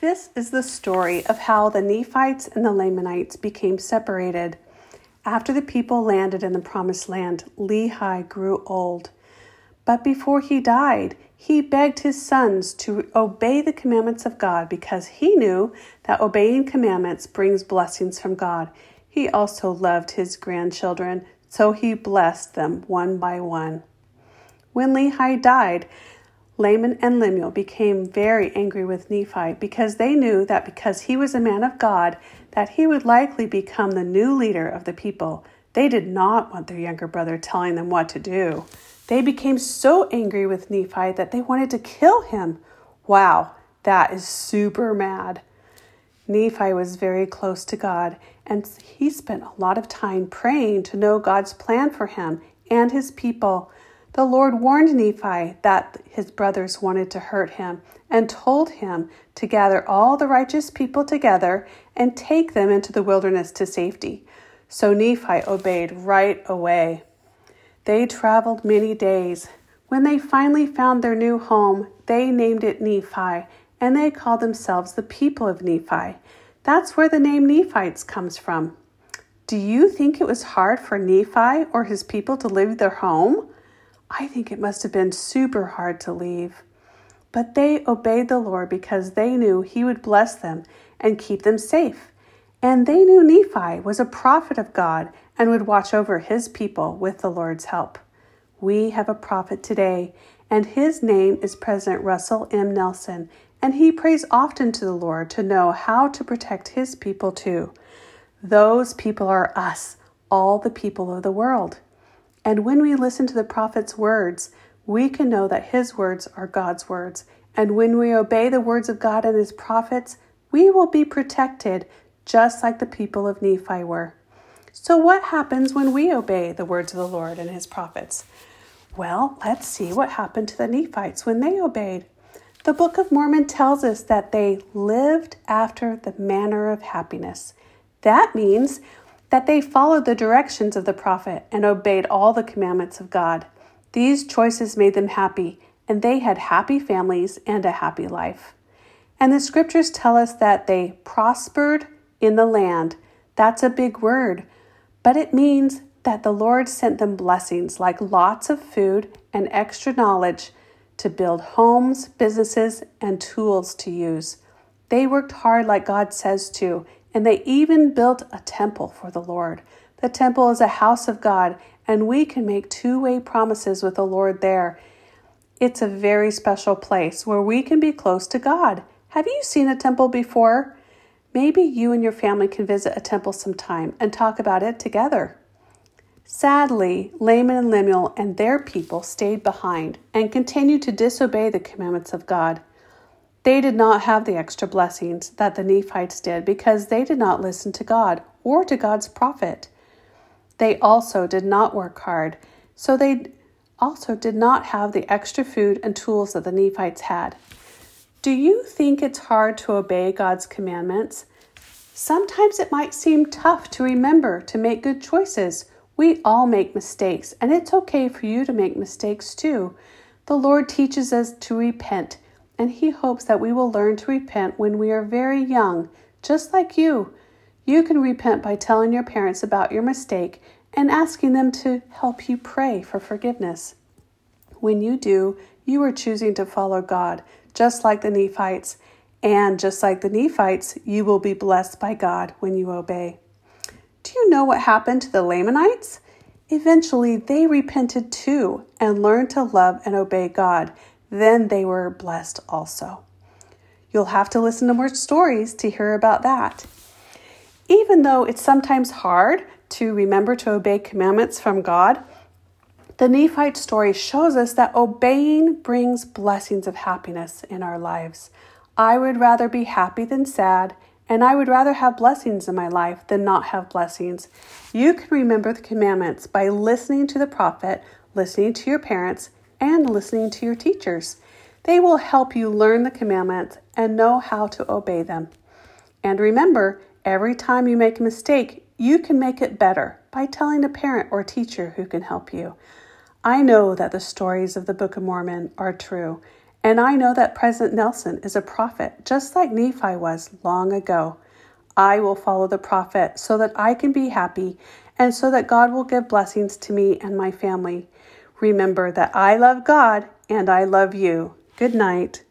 This is the story of how the Nephites and the Lamanites became separated. After the people landed in the promised land, Lehi grew old. But before he died, he begged his sons to obey the commandments of God because he knew that obeying commandments brings blessings from God. He also loved his grandchildren, so he blessed them one by one. When Lehi died, Laman and Lemuel became very angry with Nephi because they knew that because he was a man of God, that he would likely become the new leader of the people. They did not want their younger brother telling them what to do. They became so angry with Nephi that they wanted to kill him. Wow, that is super mad. Nephi was very close to God, and he spent a lot of time praying to know God's plan for him and his people. The Lord warned Nephi that his brothers wanted to hurt him and told him to gather all the righteous people together and take them into the wilderness to safety. So Nephi obeyed right away. They traveled many days. When they finally found their new home, they named it Nephi and they called themselves the people of Nephi. That's where the name Nephites comes from. Do you think it was hard for Nephi or his people to leave their home? I think it must have been super hard to leave. But they obeyed the Lord because they knew He would bless them and keep them safe. And they knew Nephi was a prophet of God and would watch over His people with the Lord's help. We have a prophet today, and his name is President Russell M. Nelson, and he prays often to the Lord to know how to protect his people too. Those people are us, all the people of the world. And when we listen to the prophet's words, we can know that his words are God's words. And when we obey the words of God and his prophets, we will be protected just like the people of Nephi were. So, what happens when we obey the words of the Lord and his prophets? Well, let's see what happened to the Nephites when they obeyed. The Book of Mormon tells us that they lived after the manner of happiness. That means that they followed the directions of the prophet and obeyed all the commandments of God. These choices made them happy, and they had happy families and a happy life. And the scriptures tell us that they prospered in the land. That's a big word, but it means that the Lord sent them blessings like lots of food and extra knowledge to build homes, businesses, and tools to use. They worked hard like God says to, and they even built a temple for the Lord. The temple is a house of God, and we can make two way promises with the Lord there. It's a very special place where we can be close to God. Have you seen a temple before? Maybe you and your family can visit a temple sometime and talk about it together. Sadly, Laman and Lemuel and their people stayed behind and continued to disobey the commandments of God. They did not have the extra blessings that the Nephites did because they did not listen to God or to God's prophet. They also did not work hard, so they also did not have the extra food and tools that the Nephites had. Do you think it's hard to obey God's commandments? Sometimes it might seem tough to remember to make good choices. We all make mistakes, and it's okay for you to make mistakes too. The Lord teaches us to repent and He hopes that we will learn to repent when we are very young, just like you. You can repent by telling your parents about your mistake and asking them to help you pray for forgiveness. When you do, you are choosing to follow God, just like the Nephites. And just like the Nephites, you will be blessed by God when you obey. Do you know what happened to the Lamanites? Eventually, they repented too and learned to love and obey God then they were blessed also. You'll have to listen to more stories to hear about that. Even though it's sometimes hard to remember to obey commandments from God, the Nephite story shows us that obeying brings blessings of happiness in our lives. I would rather be happy than sad, and I would rather have blessings in my life than not have blessings. You can remember the commandments by listening to the prophet, listening to your parents, and listening to your teachers. They will help you learn the commandments and know how to obey them. And remember, every time you make a mistake, you can make it better by telling a parent or teacher who can help you. I know that the stories of the Book of Mormon are true, and I know that President Nelson is a prophet, just like Nephi was long ago. I will follow the prophet so that I can be happy and so that God will give blessings to me and my family. Remember that I love God and I love you. Good night.